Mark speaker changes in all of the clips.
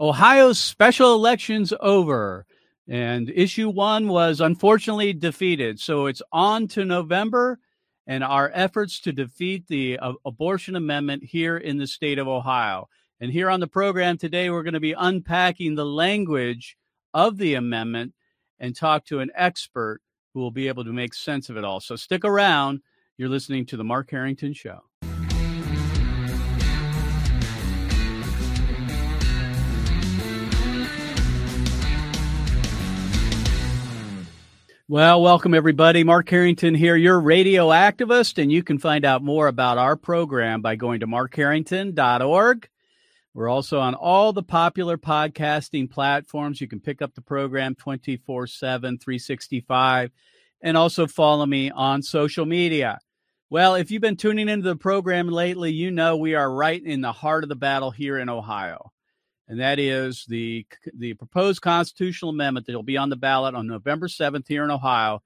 Speaker 1: Ohio's special elections over, and issue one was unfortunately defeated. So it's on to November and our efforts to defeat the uh, abortion amendment here in the state of Ohio. And here on the program today, we're going to be unpacking the language of the amendment and talk to an expert who will be able to make sense of it all. So stick around. You're listening to The Mark Harrington Show. Well, welcome everybody. Mark Harrington here, your radio activist, and you can find out more about our program by going to markharrington.org. We're also on all the popular podcasting platforms. You can pick up the program 24 7, 365, and also follow me on social media. Well, if you've been tuning into the program lately, you know we are right in the heart of the battle here in Ohio and that is the the proposed constitutional amendment that will be on the ballot on November 7th here in Ohio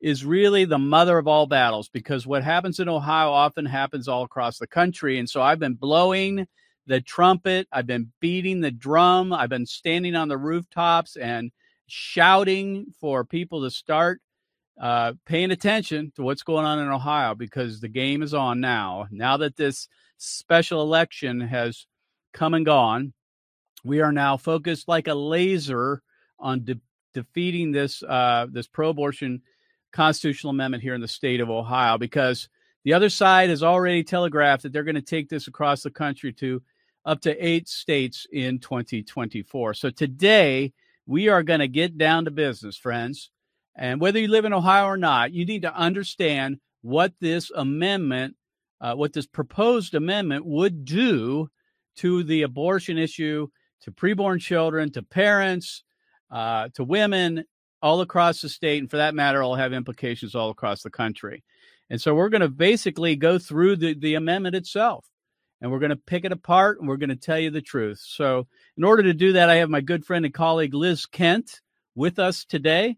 Speaker 1: is really the mother of all battles because what happens in Ohio often happens all across the country and so I've been blowing the trumpet, I've been beating the drum, I've been standing on the rooftops and shouting for people to start uh, paying attention to what's going on in Ohio because the game is on now. Now that this special election has come and gone, we are now focused like a laser on de- defeating this uh, this pro-abortion constitutional amendment here in the state of Ohio because the other side has already telegraphed that they're going to take this across the country to up to eight states in 2024. So today we are going to get down to business, friends. And whether you live in Ohio or not, you need to understand what this amendment, uh, what this proposed amendment would do to the abortion issue to preborn children, to parents, uh, to women all across the state, and for that matter, will have implications all across the country. And so we're going to basically go through the, the amendment itself and we're going to pick it apart and we're going to tell you the truth. So, in order to do that, I have my good friend and colleague Liz Kent with us today.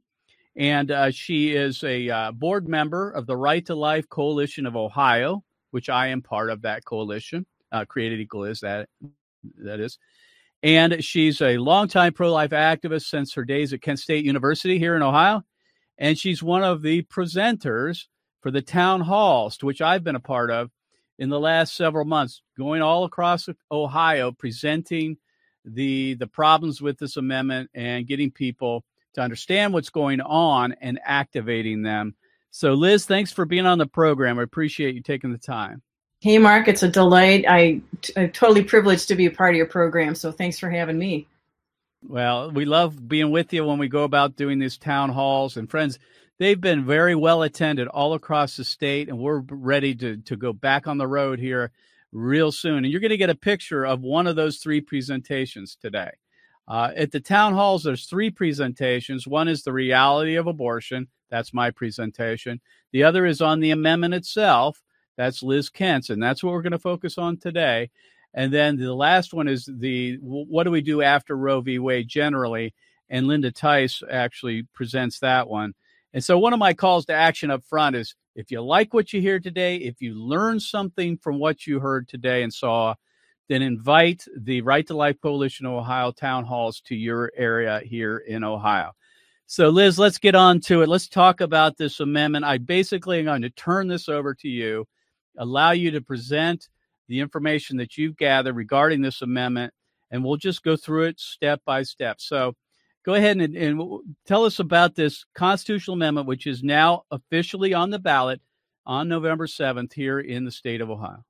Speaker 1: And uh, she is a uh, board member of the Right to Life Coalition of Ohio, which I am part of that coalition. Uh, Created Equal is that that is. And she's a longtime pro life activist since her days at Kent State University here in Ohio. And she's one of the presenters for the town halls, to which I've been a part of in the last several months, going all across Ohio, presenting the the problems with this amendment and getting people to understand what's going on and activating them. So, Liz, thanks for being on the program. I appreciate you taking the time.
Speaker 2: Hey, Mark, it's a delight. I, I'm totally privileged to be a part of your program, so thanks for having me.
Speaker 1: Well, we love being with you when we go about doing these town halls. And friends, they've been very well attended all across the state, and we're ready to, to go back on the road here real soon. And you're going to get a picture of one of those three presentations today. Uh, at the town halls, there's three presentations. One is the reality of abortion. That's my presentation. The other is on the amendment itself. That's Liz Kent's, and that's what we're going to focus on today. And then the last one is the what do we do after Roe v. Wade generally? And Linda Tice actually presents that one. And so one of my calls to action up front is if you like what you hear today, if you learn something from what you heard today and saw, then invite the Right to Life Coalition of Ohio town halls to your area here in Ohio. So, Liz, let's get on to it. Let's talk about this amendment. I basically am going to turn this over to you allow you to present the information that you've gathered regarding this amendment, and we'll just go through it step by step. So, go ahead and, and tell us about this constitutional amendment, which is now officially on the ballot on November 7th here in the state of Ohio.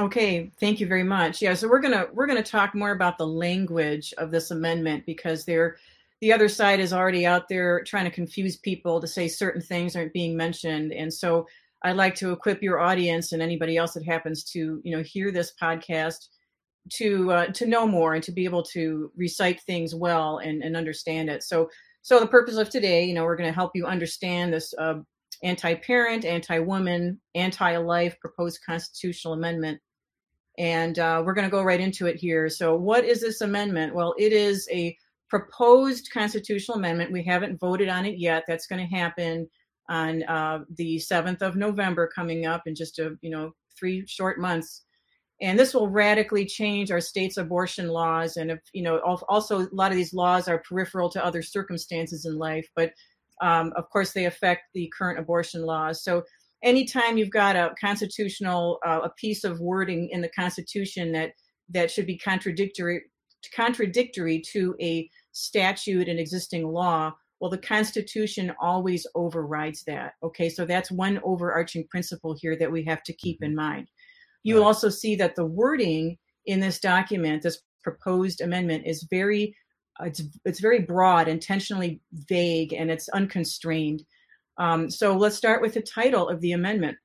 Speaker 2: Okay, thank you very much. Yeah, so we're gonna we're gonna talk more about the language of this amendment because there, the other side is already out there trying to confuse people to say certain things aren't being mentioned, and so I'd like to equip your audience and anybody else that happens to you know hear this podcast to uh, to know more and to be able to recite things well and, and understand it. So so the purpose of today, you know, we're going to help you understand this uh, anti-parent, anti-woman, anti-life proposed constitutional amendment, and uh, we're going to go right into it here. So what is this amendment? Well, it is a proposed constitutional amendment. We haven't voted on it yet. That's going to happen on uh, the 7th of November coming up in just a you know three short months. and this will radically change our state's abortion laws and if you know also a lot of these laws are peripheral to other circumstances in life but um, of course they affect the current abortion laws so anytime you've got a constitutional uh, a piece of wording in the constitution that that should be contradictory contradictory to a statute and existing law well the constitution always overrides that okay so that's one overarching principle here that we have to keep in mind you will also see that the wording in this document, this proposed amendment, is very it's it's very broad, intentionally vague, and it's unconstrained. Um, so let's start with the title of the amendment.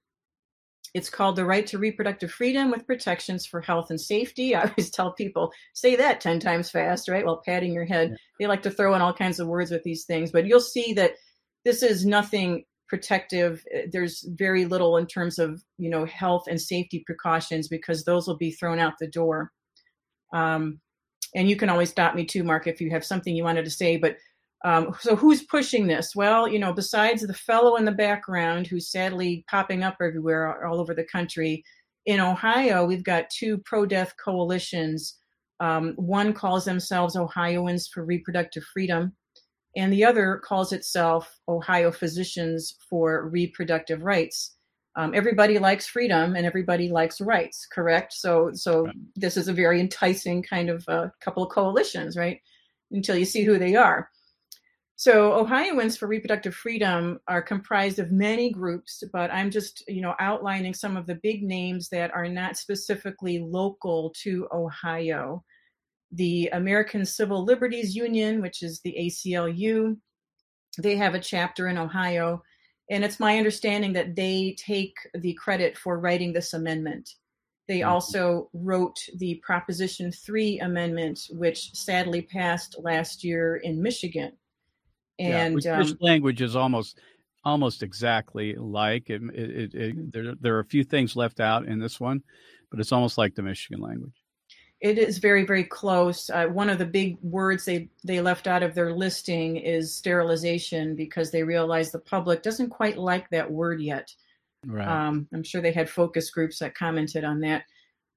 Speaker 2: It's called The Right to Reproductive Freedom with Protections for Health and Safety. I always tell people, say that 10 times fast, right? While patting your head. Yeah. They like to throw in all kinds of words with these things, but you'll see that this is nothing protective eh, there's very little in terms of you know health and safety precautions because those will be thrown out the door um, and you can always stop me too mark if you have something you wanted to say but um, so who's pushing this well you know besides the fellow in the background who's sadly popping up everywhere all over the country in ohio we've got two pro-death coalitions um, one calls themselves ohioans for reproductive freedom and the other calls itself Ohio Physicians for Reproductive Rights. Um, everybody likes freedom and everybody likes rights, correct? So, so this is a very enticing kind of uh, couple of coalitions, right? Until you see who they are. So, Ohioans for Reproductive Freedom are comprised of many groups, but I'm just, you know, outlining some of the big names that are not specifically local to Ohio the American Civil Liberties Union, which is the ACLU. They have a chapter in Ohio. And it's my understanding that they take the credit for writing this amendment. They mm-hmm. also wrote the Proposition 3 amendment, which sadly passed last year in Michigan.
Speaker 1: And yeah, um, language is almost almost exactly like it, it, it, there. There are a few things left out in this one, but it's almost like the Michigan language
Speaker 2: it is very very close uh, one of the big words they they left out of their listing is sterilization because they realize the public doesn't quite like that word yet right. um, i'm sure they had focus groups that commented on that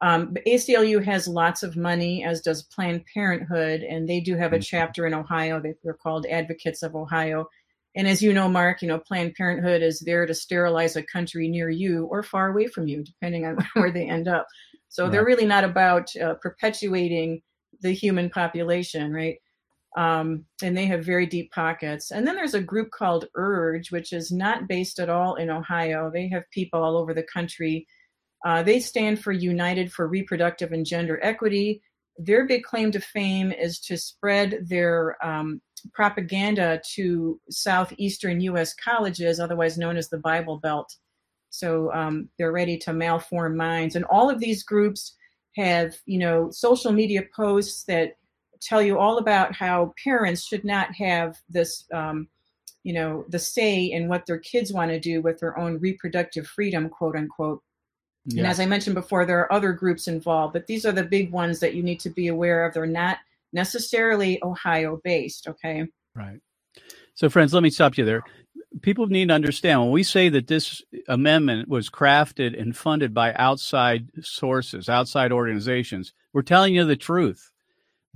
Speaker 2: um, but aclu has lots of money as does planned parenthood and they do have a mm-hmm. chapter in ohio they're called advocates of ohio and as you know mark you know planned parenthood is there to sterilize a country near you or far away from you depending on where they end up so right. they're really not about uh, perpetuating the human population, right? Um, and they have very deep pockets. And then there's a group called Urge, which is not based at all in Ohio. They have people all over the country. Uh, they stand for United for Reproductive and Gender Equity. Their big claim to fame is to spread their um, propaganda to southeastern U.S. colleges, otherwise known as the Bible Belt. So um, they're ready to malform minds. And all of these groups have, you know, social media posts that tell you all about how parents should not have this, um, you know, the say in what their kids want to do with their own reproductive freedom, quote unquote. Yeah. And as I mentioned before, there are other groups involved, but these are the big ones that you need to be aware of. They're not necessarily Ohio based, okay?
Speaker 1: Right. So, friends, let me stop you there people need to understand when we say that this amendment was crafted and funded by outside sources, outside organizations, we're telling you the truth.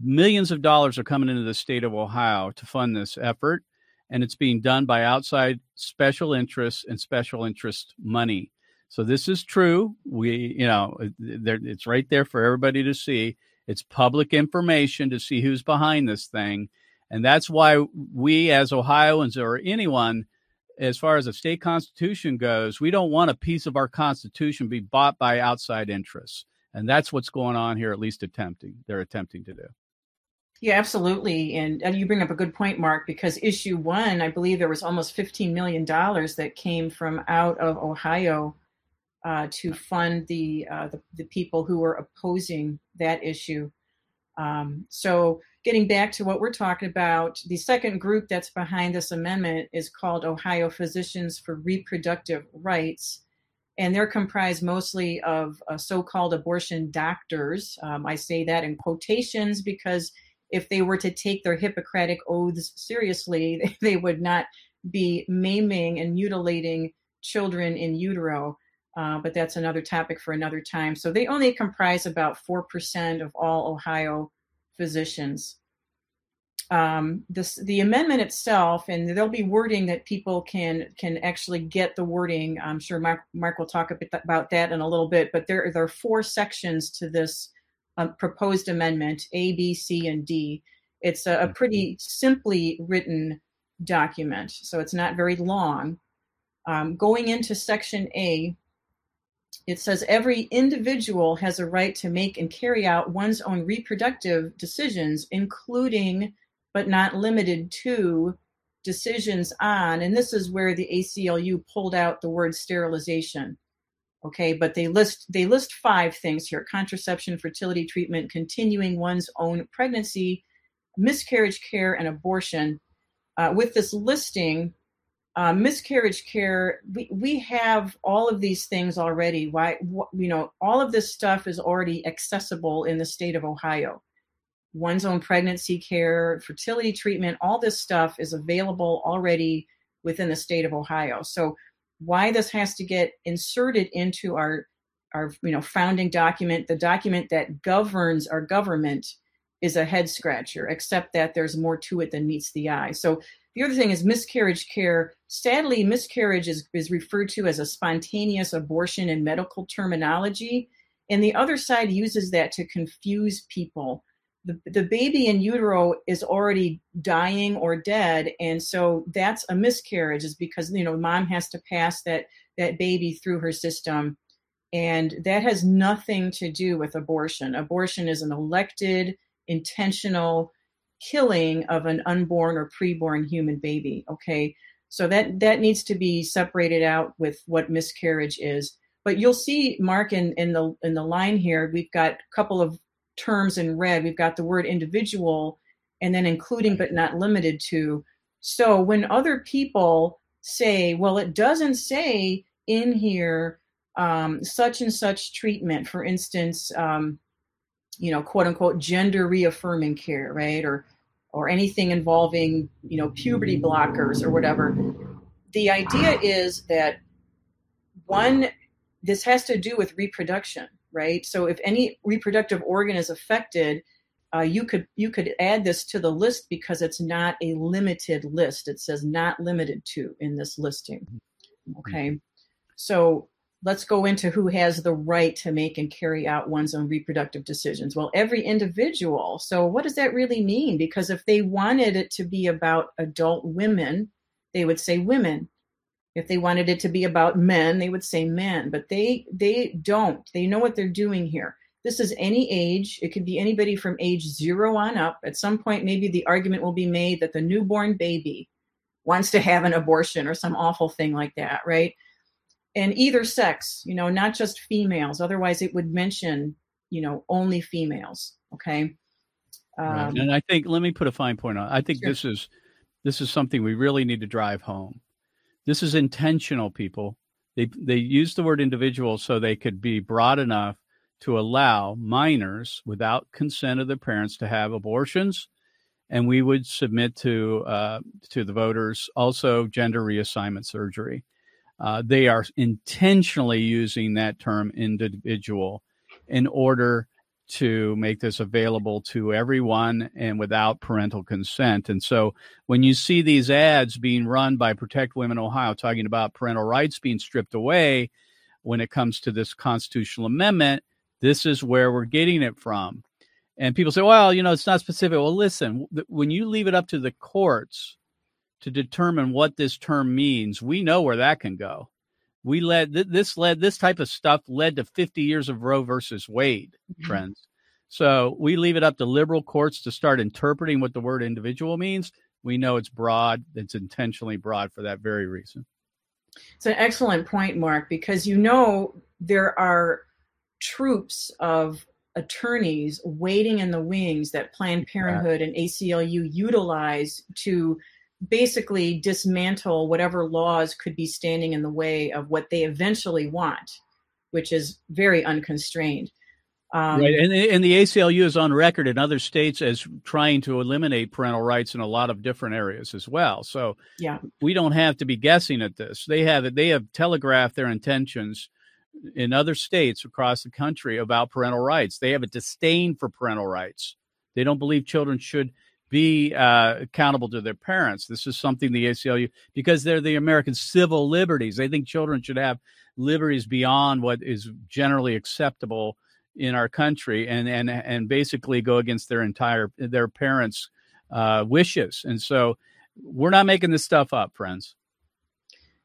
Speaker 1: Millions of dollars are coming into the state of Ohio to fund this effort, and it's being done by outside special interests and special interest money. So this is true. We, you know, uh, it's right there for everybody to see. It's public information to see who's behind this thing. And that's why we, as Ohioans or anyone, as far as the state constitution goes, we don't want a piece of our constitution be bought by outside interests. And that's what's going on here, at least attempting. They're attempting to do.
Speaker 2: Yeah, absolutely. And, and you bring up a good point, Mark, because issue one, I believe there was almost $15 million that came from out of Ohio uh, to fund the, uh, the, the people who were opposing that issue. Um, so getting back to what we're talking about, the second group that's behind this amendment is called Ohio Physicians for Reproductive Rights. And they're comprised mostly of uh, so called abortion doctors. Um, I say that in quotations because if they were to take their Hippocratic oaths seriously, they would not be maiming and mutilating children in utero. Uh, but that's another topic for another time. So they only comprise about 4% of all Ohio physicians. Um, this, the amendment itself, and there'll be wording that people can can actually get the wording. I'm sure Mark, Mark will talk a bit about that in a little bit. But there, there are four sections to this uh, proposed amendment: A, B, C, and D. It's a, a pretty simply written document, so it's not very long. Um, going into Section A, it says every individual has a right to make and carry out one's own reproductive decisions, including but not limited to decisions on, and this is where the ACLU pulled out the word sterilization. Okay, but they list they list five things here: contraception, fertility treatment, continuing one's own pregnancy, miscarriage care, and abortion. Uh, with this listing, uh, miscarriage care, we, we have all of these things already. Why, you know, all of this stuff is already accessible in the state of Ohio. One's own pregnancy care, fertility treatment, all this stuff is available already within the state of Ohio. So, why this has to get inserted into our our you know founding document, the document that governs our government, is a head scratcher. Except that there's more to it than meets the eye. So the other thing is miscarriage care. Sadly, miscarriage is, is referred to as a spontaneous abortion in medical terminology. And the other side uses that to confuse people. The, the baby in utero is already dying or dead. And so that's a miscarriage, is because, you know, mom has to pass that, that baby through her system. And that has nothing to do with abortion. Abortion is an elected, intentional killing of an unborn or preborn human baby. Okay, so that that needs to be separated out with what miscarriage is. But you'll see, Mark, in, in the in the line here, we've got a couple of terms in red. We've got the word individual, and then including but not limited to. So when other people say, well, it doesn't say in here um, such and such treatment, for instance, um, you know, quote unquote, gender reaffirming care, right? Or or anything involving, you know, puberty blockers or whatever. The idea is that one, this has to do with reproduction, right? So if any reproductive organ is affected, uh, you could you could add this to the list because it's not a limited list. It says not limited to in this listing. Okay, so let's go into who has the right to make and carry out one's own reproductive decisions. Well, every individual. So, what does that really mean? Because if they wanted it to be about adult women, they would say women. If they wanted it to be about men, they would say men. But they they don't. They know what they're doing here. This is any age. It could be anybody from age zero on up. At some point, maybe the argument will be made that the newborn baby wants to have an abortion or some awful thing like that, right? And either sex, you know, not just females. Otherwise, it would mention, you know, only females. Okay.
Speaker 1: Um, right. And I think let me put a fine point on. I think sure. this is this is something we really need to drive home. This is intentional, people. They they use the word individual so they could be broad enough to allow minors without consent of their parents to have abortions, and we would submit to uh, to the voters also gender reassignment surgery uh, they are intentionally using that term individual in order to make this available to everyone and without parental consent. And so when you see these ads being run by Protect Women Ohio talking about parental rights being stripped away when it comes to this constitutional amendment, this is where we're getting it from. And people say, well, you know, it's not specific. Well, listen, when you leave it up to the courts to determine what this term means, we know where that can go. We led this led this type of stuff led to 50 years of Roe versus Wade, mm-hmm. friends. So we leave it up to liberal courts to start interpreting what the word individual means. We know it's broad, it's intentionally broad for that very reason.
Speaker 2: It's an excellent point, Mark, because you know there are troops of attorneys waiting in the wings that Planned Parenthood and ACLU utilize to basically dismantle whatever laws could be standing in the way of what they eventually want, which is very unconstrained.
Speaker 1: Um, right, and, and the ACLU is on record in other states as trying to eliminate parental rights in a lot of different areas as well. So,
Speaker 2: yeah,
Speaker 1: we don't have to be guessing at this. They have they have telegraphed their intentions in other states across the country about parental rights. They have a disdain for parental rights. They don't believe children should be uh, accountable to their parents. This is something the ACLU, because they're the American civil liberties, they think children should have liberties beyond what is generally acceptable in our country, and and and basically go against their entire their parents' uh, wishes. And so, we're not making this stuff up, friends.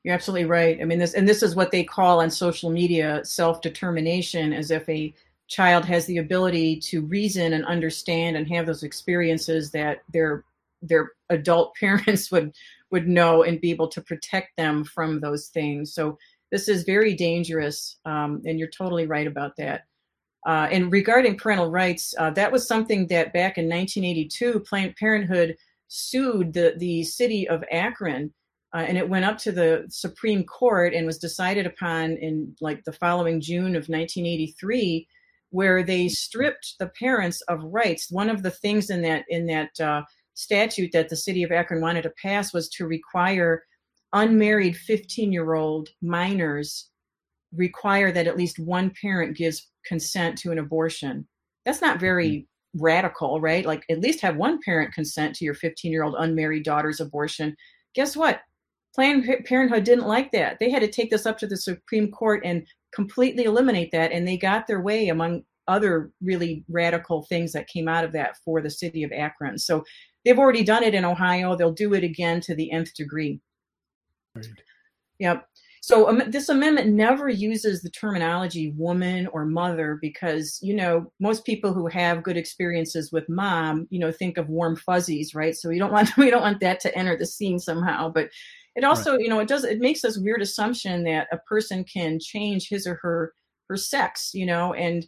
Speaker 2: You're absolutely right. I mean, this and this is what they call on social media self determination, as if a child has the ability to reason and understand and have those experiences that their their adult parents would would know and be able to protect them from those things. So this is very dangerous, um, and you're totally right about that. Uh, and regarding parental rights, uh, that was something that back in 1982, Planned Parenthood sued the the city of Akron, uh, and it went up to the Supreme Court and was decided upon in like the following June of 1983 where they stripped the parents of rights. One of the things in that in that uh, statute that the city of Akron wanted to pass was to require unmarried 15 year old minors require that at least one parent gives consent to an abortion. That's not very mm-hmm. radical, right? Like at least have one parent consent to your 15 year old unmarried daughter's abortion. Guess what? Planned Parenthood didn't like that. They had to take this up to the Supreme Court and completely eliminate that. And they got their way among other really radical things that came out of that for the city of Akron. So they've already done it in Ohio. They'll do it again to the nth degree. Right. Yep. So um, this amendment never uses the terminology woman or mother because you know most people who have good experiences with mom, you know, think of warm fuzzies, right? So we don't want we don't want that to enter the scene somehow. But it also, right. you know, it does it makes this weird assumption that a person can change his or her her sex, you know, and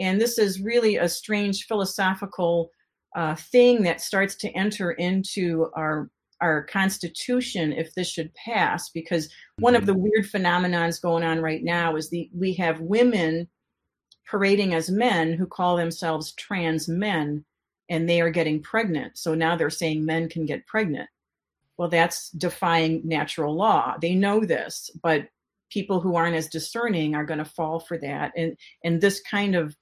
Speaker 2: and this is really a strange philosophical uh, thing that starts to enter into our our constitution if this should pass because one of the mm-hmm. weird phenomenons going on right now is the we have women parading as men who call themselves trans men and they are getting pregnant so now they're saying men can get pregnant well, that's defying natural law. They know this, but people who aren't as discerning are going to fall for that. And and this kind of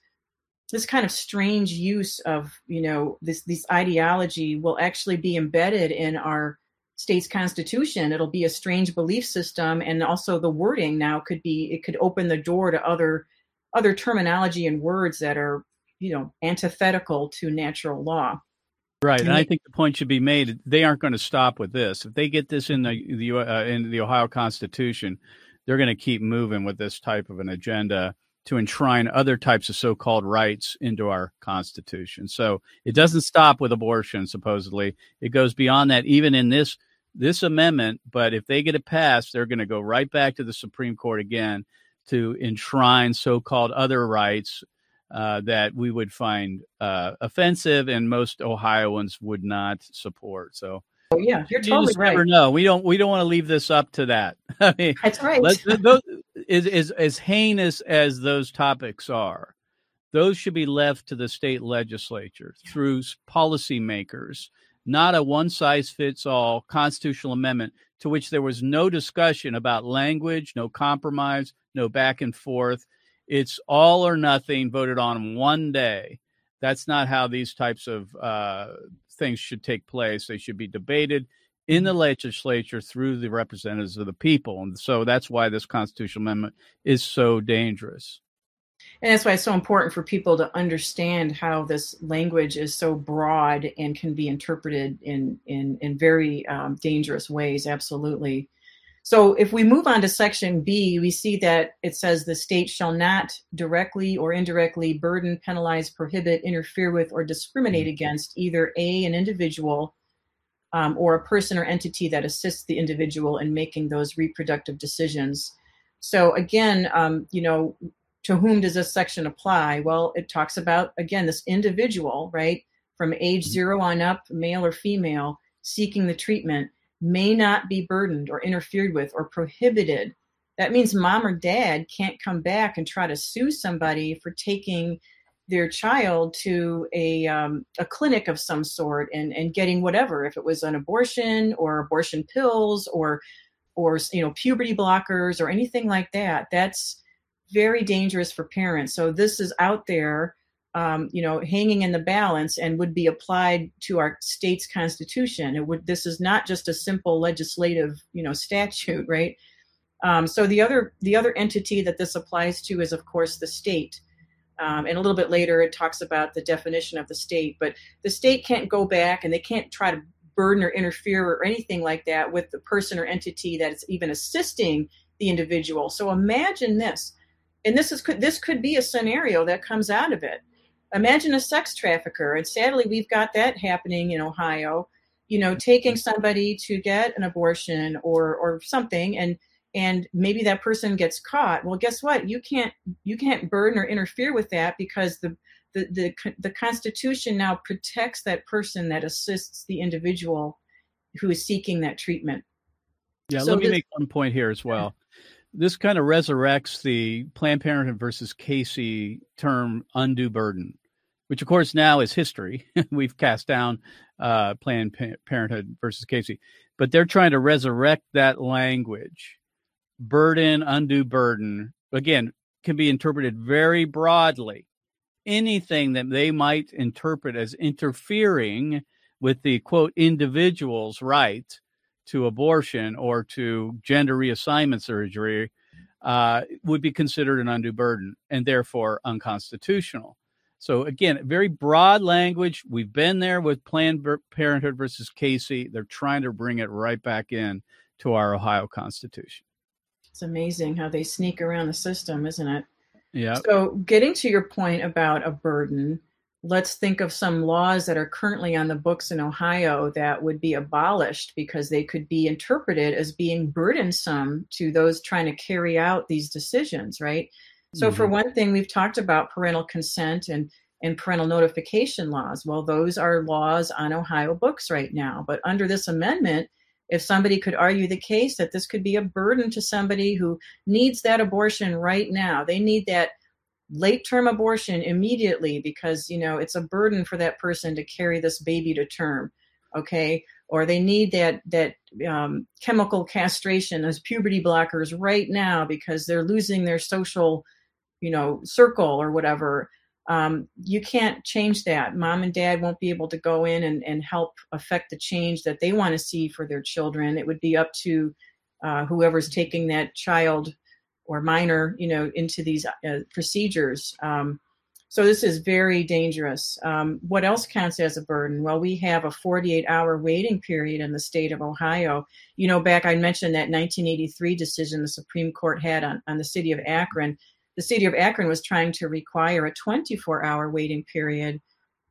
Speaker 2: this kind of strange use of you know this this ideology will actually be embedded in our state's constitution it'll be a strange belief system and also the wording now could be it could open the door to other other terminology and words that are you know antithetical to natural law
Speaker 1: Right, and I think the point should be made. They aren't going to stop with this. If they get this in the the uh, in the Ohio Constitution, they're going to keep moving with this type of an agenda to enshrine other types of so-called rights into our Constitution. So it doesn't stop with abortion. Supposedly, it goes beyond that. Even in this this amendment, but if they get it passed, they're going to go right back to the Supreme Court again to enshrine so-called other rights uh, that we would find uh, offensive and most Ohioans would not support. So,
Speaker 2: oh, yeah, you're you totally right.
Speaker 1: Never know. We don't. We don't want to leave this up to that.
Speaker 2: I mean, that's right.
Speaker 1: those, is, is as heinous as those topics are. Those should be left to the state legislature through policymakers, not a one size fits all constitutional amendment to which there was no discussion about language, no compromise, no back and forth it's all or nothing voted on one day. That's not how these types of uh, things should take place. They should be debated in the legislature through the representatives of the people. And so that's why this constitutional amendment is so dangerous.
Speaker 2: And that's why it's so important for people to understand how this language is so broad and can be interpreted in in, in very um, dangerous ways. Absolutely. So if we move on to section B, we see that it says the state shall not directly or indirectly burden, penalize, prohibit, interfere with, or discriminate mm-hmm. against either A, an individual, um, or a person or entity that assists the individual in making those reproductive decisions. So again, um, you know, to whom does this section apply? Well, it talks about, again, this individual, right, from age mm-hmm. zero on up, male or female, seeking the treatment may not be burdened or interfered with or prohibited. That means mom or dad can't come back and try to sue somebody for taking their child to a um, a clinic of some sort and and getting whatever if it was an abortion or abortion pills or or you know puberty blockers or anything like that that's very dangerous for parents. So this is out there, um, you know, hanging in the balance and would be applied to our state's constitution. It would. This is not just a simple legislative, you know, statute, right? Um, so the other the other entity that this applies to is, of course, the state. Um, and a little bit later, it talks about the definition of the state. But the state can't go back and they can't try to burden or interfere or anything like that with the person or entity that is even assisting the individual. So imagine this, and this is this could be a scenario that comes out of it. Imagine a sex trafficker, and sadly, we've got that happening in Ohio. You know, taking somebody to get an abortion or or something, and and maybe that person gets caught. Well, guess what? You can't you can't burden or interfere with that because the the, the, the Constitution now protects that person that assists the individual who is seeking that treatment.
Speaker 1: Yeah, so let me this, make one point here as well. This kind of resurrects the Planned Parenthood versus Casey term undue burden, which of course now is history. We've cast down uh, Planned Parenthood versus Casey, but they're trying to resurrect that language. Burden, undue burden, again, can be interpreted very broadly anything that they might interpret as interfering with the quote individual's right to abortion or to gender reassignment surgery uh, would be considered an undue burden and therefore unconstitutional. So again, very broad language. We've been there with Planned Parenthood versus Casey. They're trying to bring it right back in to our Ohio Constitution.
Speaker 2: It's amazing how they sneak around the system, isn't it?
Speaker 1: Yeah.
Speaker 2: So, getting to your point about a burden, let's think of some laws that are currently on the books in Ohio that would be abolished because they could be interpreted as being burdensome to those trying to carry out these decisions, right? So, mm-hmm. for one thing, we've talked about parental consent and and parental notification laws. Well, those are laws on Ohio books right now. But under this amendment, if somebody could argue the case that this could be a burden to somebody who needs that abortion right now, they need that late term abortion immediately because you know it's a burden for that person to carry this baby to term okay or they need that that um, chemical castration as puberty blockers right now because they're losing their social you know circle or whatever um, you can't change that. Mom and dad won't be able to go in and, and help affect the change that they want to see for their children. It would be up to uh, whoever's taking that child or minor, you know, into these uh, procedures. Um, so this is very dangerous. Um, what else counts as a burden? Well, we have a 48-hour waiting period in the state of Ohio. You know, back I mentioned that 1983 decision the Supreme Court had on, on the city of Akron the city of Akron was trying to require a 24 hour waiting period.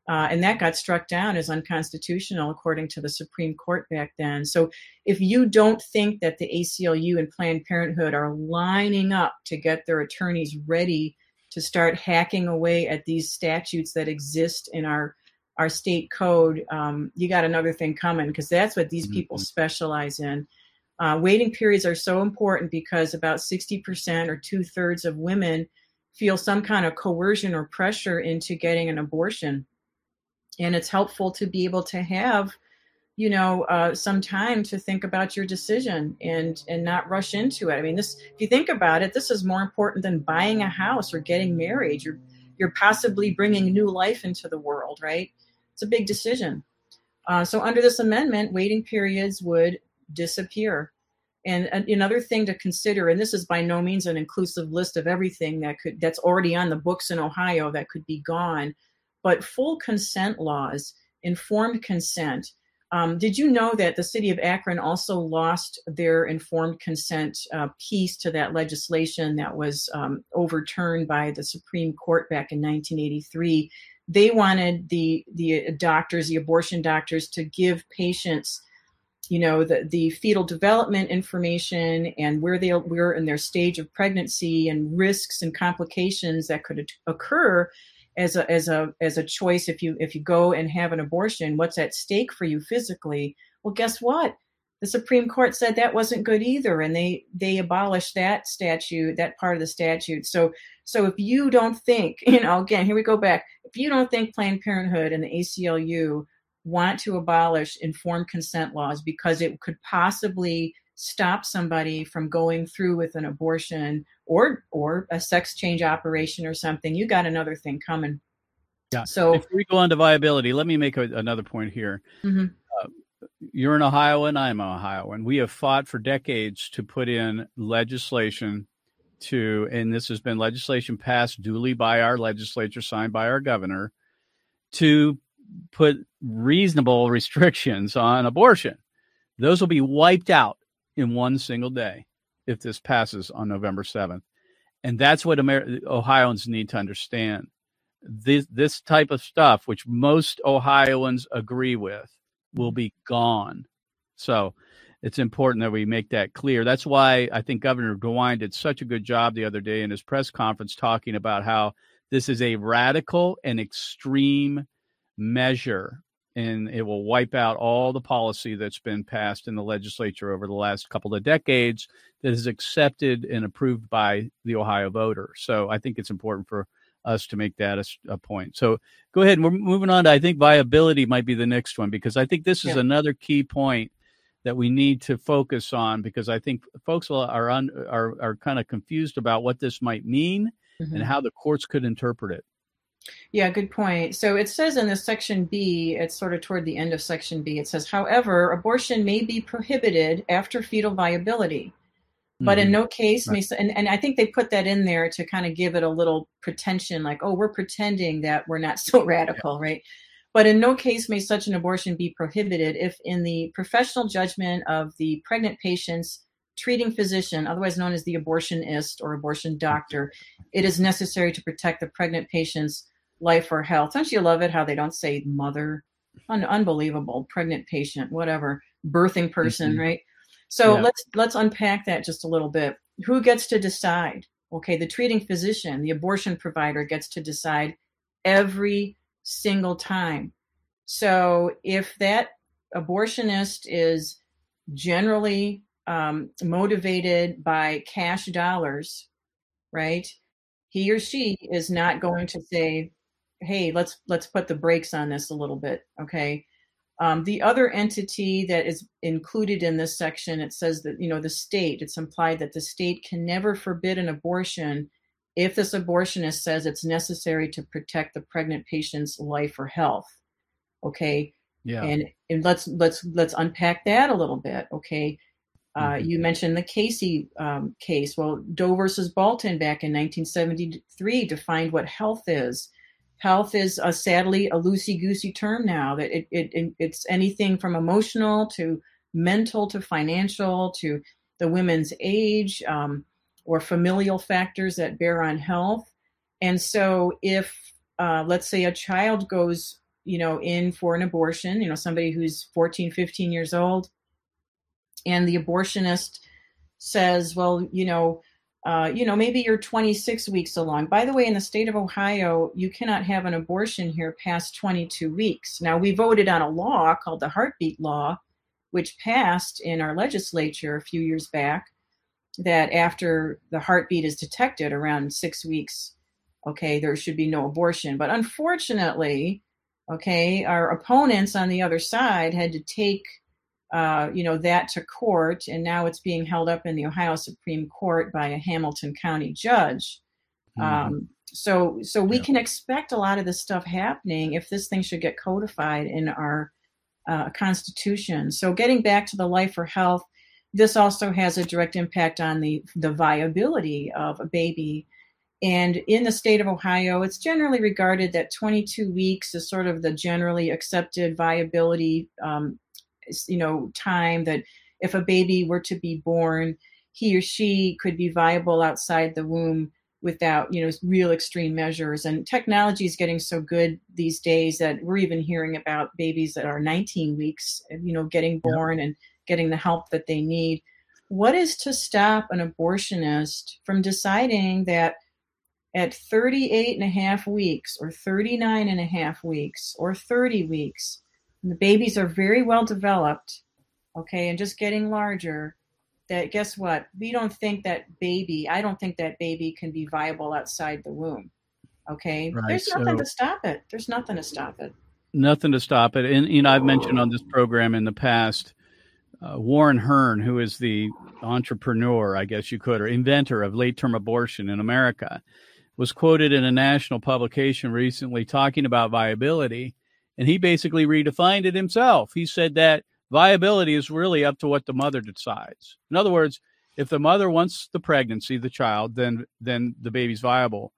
Speaker 2: Uh, and that got struck down as unconstitutional according to the Supreme Court back then. So, if you don't think that the ACLU and Planned Parenthood are lining up to get their attorneys ready to start hacking away at these statutes that exist in our our state code, um, you got another thing coming because that's what these mm-hmm. people specialize in. Uh, waiting periods are so important because about 60% or two thirds of women feel some kind of coercion or pressure into getting an abortion. And it's helpful to be able to have, you know, uh, some time to think about your decision and and not rush into it. I mean, this if you think about it, this is more important than buying a house or getting married. You're you're possibly bringing new life into the world, right? It's a big decision. Uh, so under this amendment, waiting periods would disappear. And another thing to consider, and this is by no means an inclusive list of everything that could that's already on the books in Ohio that could be gone, but full consent laws, informed consent. Um, did you know that the city of Akron also lost their informed consent uh, piece to that legislation that was um, overturned by the Supreme Court back in 1983? They wanted the the doctors, the abortion doctors, to give patients you know the, the fetal development information and where they were in their stage of pregnancy and risks and complications that could occur as a as a as a choice if you if you go and have an abortion what's at stake for you physically? Well guess what? The supreme court said that wasn't good either and they they abolished that statute that part of the statute. So so if you don't think you know again here we go back. If you don't think planned parenthood and the aclu want to abolish informed consent laws because it could possibly stop somebody from going through with an abortion or or a sex change operation or something, you got another thing coming.
Speaker 1: Yeah. So if we go on to viability, let me make a, another point here. Mm-hmm. Uh, you're an Ohioan, I'm an Ohioan. We have fought for decades to put in legislation to, and this has been legislation passed duly by our legislature, signed by our governor, to put reasonable restrictions on abortion. Those will be wiped out in one single day if this passes on November 7th. And that's what Amer- Ohioans need to understand. This, this type of stuff, which most Ohioans agree with, will be gone. So it's important that we make that clear. That's why I think Governor DeWine did such a good job the other day in his press conference talking about how this is a radical and extreme measure and it will wipe out all the policy that's been passed in the legislature over the last couple of decades that is accepted and approved by the Ohio voter. So I think it's important for us to make that a, a point. So go ahead. We're moving on to, I think viability might be the next one because I think this is yeah. another key point that we need to focus on because I think folks are un, are, are kind of confused about what this might mean mm-hmm. and how the courts could interpret it.
Speaker 2: Yeah, good point. So it says in the section B, it's sort of toward the end of section B, it says, however, abortion may be prohibited after fetal viability, but mm-hmm. in no case right. may, and, and I think they put that in there to kind of give it a little pretension, like, oh, we're pretending that we're not so radical, yeah. right? But in no case may such an abortion be prohibited if, in the professional judgment of the pregnant patient's treating physician, otherwise known as the abortionist or abortion doctor, it is necessary to protect the pregnant patient's life or health. Don't you love it how they don't say mother? Un- unbelievable, pregnant patient, whatever, birthing person, mm-hmm. right? So yeah. let's let's unpack that just a little bit. Who gets to decide? Okay, the treating physician, the abortion provider gets to decide every single time. So if that abortionist is generally um, motivated by cash dollars, right? He or she is not going to say, hey let's let's put the brakes on this a little bit okay? Um, the other entity that is included in this section it says that you know the state it's implied that the state can never forbid an abortion if this abortionist says it's necessary to protect the pregnant patient's life or health okay? Yeah. And, and let's let's let's unpack that a little bit okay? Uh, mm-hmm. you mentioned the Casey um, case. Well, Doe versus Bolton back in 1973 defined what health is health is a, sadly a loosey goosey term now that it, it, it's anything from emotional to mental to financial to the women's age um, or familial factors that bear on health. And so if uh, let's say a child goes you know in for an abortion you know somebody who's 14 15 years old and the abortionist says well you know uh, you know, maybe you're 26 weeks along. By the way, in the state of Ohio, you cannot have an abortion here past 22 weeks. Now, we voted on a law called the Heartbeat Law, which passed in our legislature a few years back, that after the heartbeat is detected around six weeks, okay, there should be no abortion. But unfortunately, okay, our opponents on the other side had to take uh, you know that to court, and now it's being held up in the Ohio Supreme Court by a Hamilton County judge. Mm-hmm. Um, so, so we yeah. can expect a lot of this stuff happening if this thing should get codified in our uh, Constitution. So, getting back to the life or health, this also has a direct impact on the the viability of a baby. And in the state of Ohio, it's generally regarded that 22 weeks is sort of the generally accepted viability um, you know time that if a baby were to be born he or she could be viable outside the womb without you know real extreme measures and technology is getting so good these days that we're even hearing about babies that are 19 weeks eh, you know getting born yeah. and getting the help that they need what is to stop an abortionist from deciding that at 38 and a half weeks or 39 and a half weeks or 30 weeks the babies are very well developed, okay, and just getting larger, that guess what? We don't think that baby, I don't think that baby can be viable outside the womb. Okay. Right, There's nothing so, to stop it. There's nothing to stop it.
Speaker 1: Nothing to stop it. And, you know, I've mentioned on this program in the past, uh, Warren Hern, who is the entrepreneur, I guess you could, or inventor of late term abortion in America, was quoted in a national publication recently talking about viability. And he basically redefined it himself. He said that viability is really up to what the mother decides. In other words, if the mother wants the pregnancy, the child, then then the baby's viable.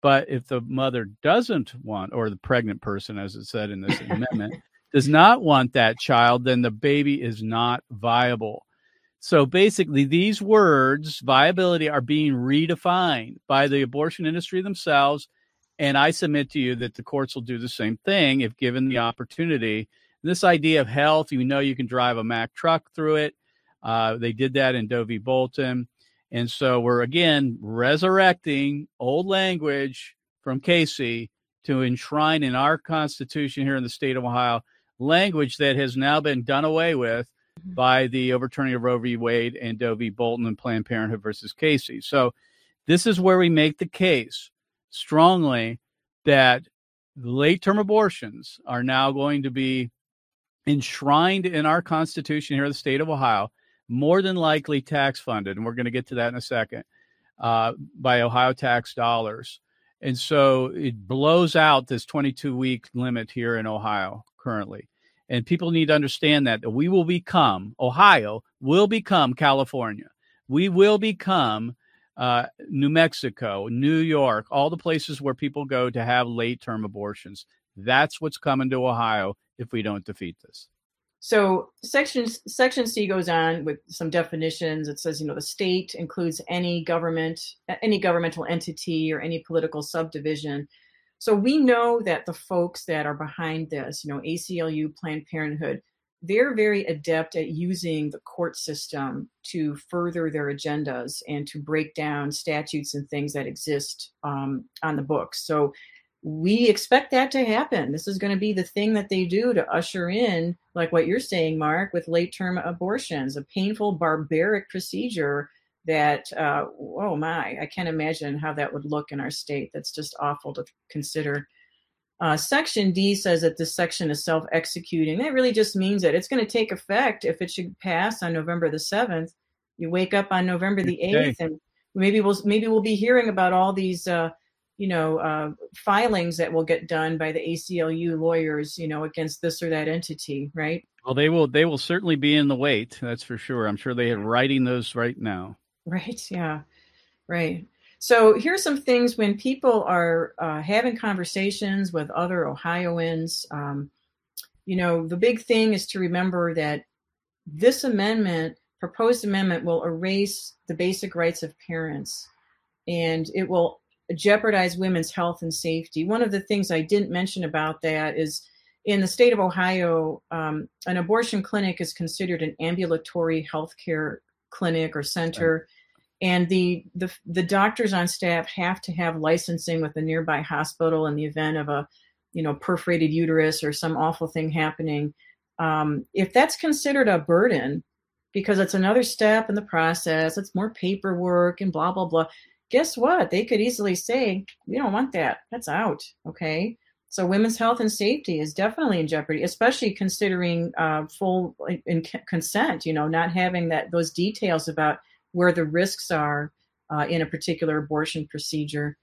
Speaker 1: But if the mother doesn't want, or the pregnant person, as it said in this amendment, does not want that child, then the baby is not viable. So basically, these words, viability, are being redefined by the abortion industry themselves. And I submit to you that the courts will do the same thing if given the opportunity. This idea of health, you know, you can drive a Mack truck through it. Uh, they did that in Doe v. Bolton. And so we're again resurrecting old language from Casey to enshrine in our Constitution here in the state of Ohio language that has now been done away with mm-hmm. by the overturning of Roe v. Wade and Doe v. Bolton and Planned Parenthood versus Casey. So this is where we make the case strongly that late term abortions are now going to be enshrined in our Constitution here in the state of Ohio, more than likely tax funded. And we're going to get to that in a second uh, by Ohio tax dollars. And so it blows out this 22 week limit here in Ohio currently. And people need to understand that we will become, Ohio will become California. We will become uh, New Mexico, New York, all the places where people go to have late term abortions. That's what's coming to Ohio if we don't defeat this.
Speaker 2: So section section C goes on with some definitions. It says, you know, the state includes any government, any governmental entity or any political subdivision so we know that the folks that are behind this, you know, ACLU, Planned Parenthood, they're very adept at using the court system to further their agendas and to break down statutes and things that exist um, on the books. So we expect that to happen. This is going to be the thing that they do to usher in, like what you're saying, Mark, with late term abortions, a painful, barbaric procedure that uh, oh my i can't imagine how that would look in our state that's just awful to consider uh, section d says that this section is self-executing that really just means that it's going to take effect if it should pass on november the 7th you wake up on november the 8th and maybe we'll maybe we'll be hearing about all these uh, you know uh, filings that will get done by the aclu lawyers you know against this or that entity right
Speaker 1: well they will they will certainly be in the wait that's for sure i'm sure they are writing those right now
Speaker 2: Right. Yeah. Right. So here's some things when people are uh, having conversations with other Ohioans. Um, you know, the big thing is to remember that this amendment, proposed amendment, will erase the basic rights of parents, and it will jeopardize women's health and safety. One of the things I didn't mention about that is in the state of Ohio, um, an abortion clinic is considered an ambulatory health care clinic or center. Right and the, the the doctors on staff have to have licensing with the nearby hospital in the event of a you know perforated uterus or some awful thing happening. Um, if that's considered a burden because it's another step in the process it's more paperwork and blah blah blah guess what? They could easily say we don't want that. That's out. Okay? So women's health and safety is definitely in jeopardy especially considering uh, full in consent you know not having that those details about where the risks are uh, in a particular abortion procedure.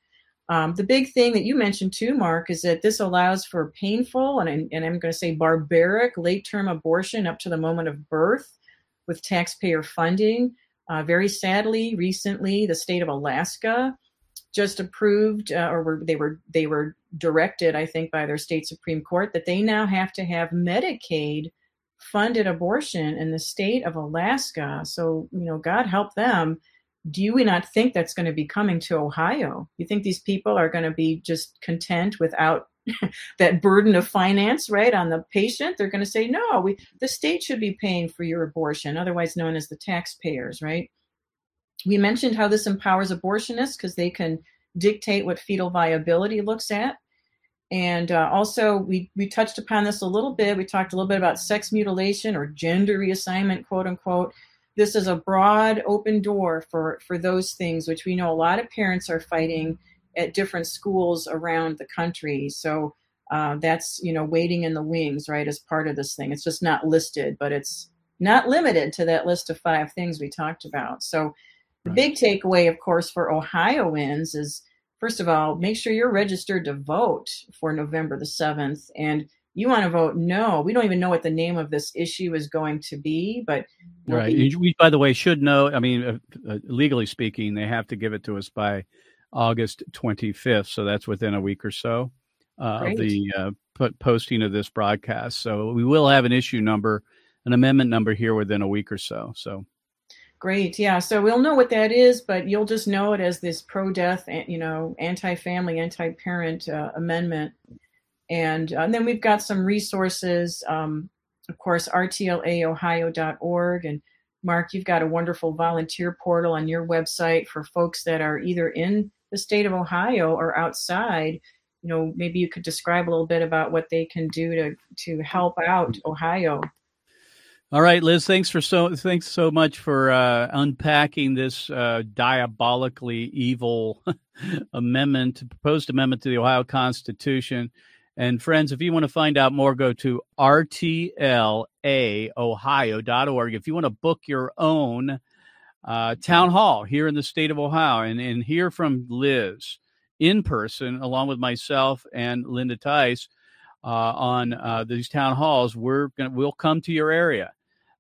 Speaker 2: Um, the big thing that you mentioned too, Mark, is that this allows for painful and, and I'm going to say barbaric late term abortion up to the moment of birth with taxpayer funding. Uh, very sadly, recently, the state of Alaska just approved, uh, or were, they were they were directed, I think, by their state supreme court that they now have to have Medicaid funded abortion in the state of Alaska. So, you know, God help them. Do you not think that's going to be coming to Ohio? You think these people are going to be just content without that burden of finance, right, on the patient? They're going to say, no, we, the state should be paying for your abortion, otherwise known as the taxpayers, right? We mentioned how this empowers abortionists because they can dictate what fetal viability looks at. And uh, also, we, we touched upon this a little bit. We talked a little bit about sex mutilation or gender reassignment, quote unquote. This is a broad, open door for, for those things, which we know a lot of parents are fighting at different schools around the country. So uh, that's you know waiting in the wings, right, as part of this thing. It's just not listed, but it's not limited to that list of five things we talked about. So, the right. big takeaway, of course, for Ohioans is first of all, make sure you're registered to vote for November the 7th. And you want to vote no. We don't even know what the name of this issue is going to be, but
Speaker 1: right. Be- we, by the way, should know. I mean, uh, uh, legally speaking, they have to give it to us by August 25th, so that's within a week or so uh, of the uh, posting of this broadcast. So we will have an issue number, an amendment number here within a week or so. So
Speaker 2: great, yeah. So we'll know what that is, but you'll just know it as this pro-death, you know, anti-family, anti-parent uh, amendment. And, uh, and, then we've got some resources, um, of course, rtlaohio.org. And Mark, you've got a wonderful volunteer portal on your website for folks that are either in the state of Ohio or outside you know, maybe you could describe a little bit about what they can do to to help out Ohio.
Speaker 1: All right, Liz. Thanks for so thanks so much for uh, unpacking this uh, diabolically evil amendment, proposed amendment to the Ohio Constitution. And friends, if you want to find out more, go to rtlaohio.org. If you want to book your own uh, town hall here in the state of Ohio and, and hear from Liz, in person, along with myself and Linda Tice, on uh, these town halls. We're gonna we'll come to your area,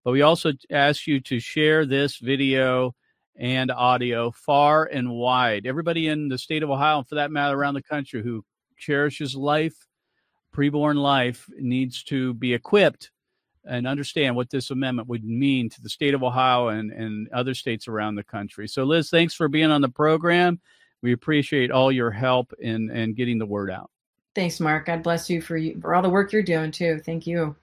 Speaker 1: but we also ask you to share this video and audio far and wide. Everybody in the state of Ohio, and for that matter, around the country, who cherishes life, preborn life, needs to be equipped and understand what this amendment would mean to the state of Ohio and, and other states around the country. So, Liz, thanks for being on the program. We appreciate all your help in, in getting the word out.
Speaker 2: Thanks, Mark. God bless you for, you, for all the work you're doing, too. Thank you.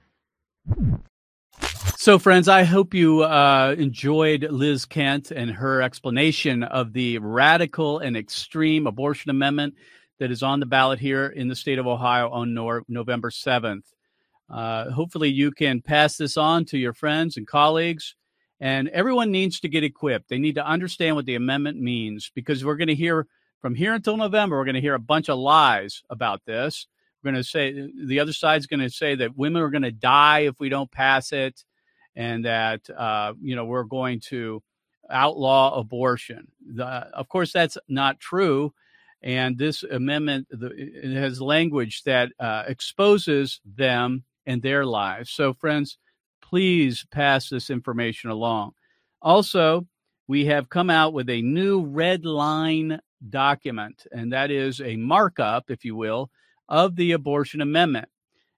Speaker 1: So, friends, I hope you uh, enjoyed Liz Kent and her explanation of the radical and extreme abortion amendment that is on the ballot here in the state of Ohio on nor- November 7th. Uh, hopefully, you can pass this on to your friends and colleagues and everyone needs to get equipped. They need to understand what the amendment means because we're going to hear from here until November, we're going to hear a bunch of lies about this. We're going to say the other side's going to say that women are going to die if we don't pass it, and that uh, you know we're going to outlaw abortion. The, of course, that's not true. And this amendment the, has language that uh, exposes them and their lives. So, friends, please pass this information along. Also, we have come out with a new red line document, and that is a markup, if you will, of the abortion amendment.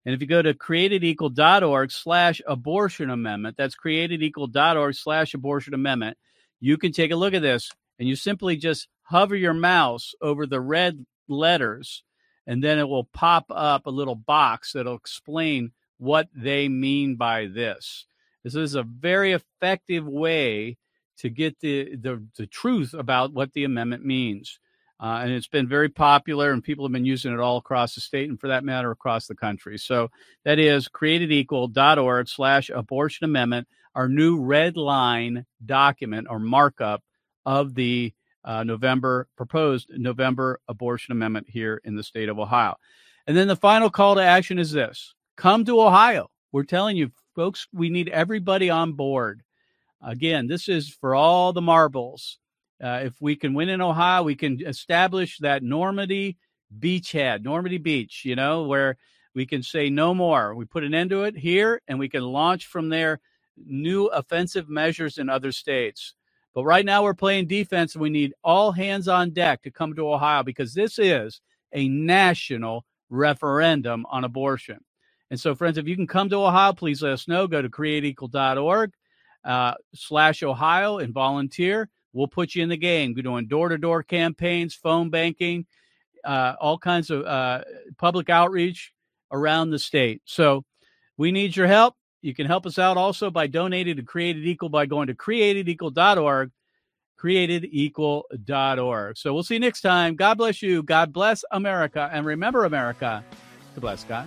Speaker 1: And if you go to createdequal.org slash abortion amendment, that's createdequal.org slash abortion amendment, you can take a look at this and you simply just hover your mouse over the red letters, and then it will pop up a little box that'll explain what they mean by this. This is a very effective way to get the, the, the truth about what the amendment means. Uh, and it's been very popular, and people have been using it all across the state, and for that matter, across the country. So that is createdequal.org slash abortion amendment, our new red line document or markup of the uh, November proposed November abortion amendment here in the state of Ohio. And then the final call to action is this come to Ohio. We're telling you, folks, we need everybody on board. Again, this is for all the marbles. Uh, if we can win in Ohio, we can establish that Normandy beachhead, Normandy Beach, you know, where we can say no more. We put an end to it here and we can launch from there new offensive measures in other states. But right now we're playing defense and we need all hands on deck to come to Ohio because this is a national referendum on abortion. And so, friends, if you can come to Ohio, please let us know. Go to createdequal.org uh, slash Ohio and volunteer. We'll put you in the game. We're doing door to door campaigns, phone banking, uh, all kinds of uh, public outreach around the state. So we need your help. You can help us out also by donating to Created Equal by going to createdequal.org, createdequal.org. So we'll see you next time. God bless you. God bless America. And remember, America, to bless God.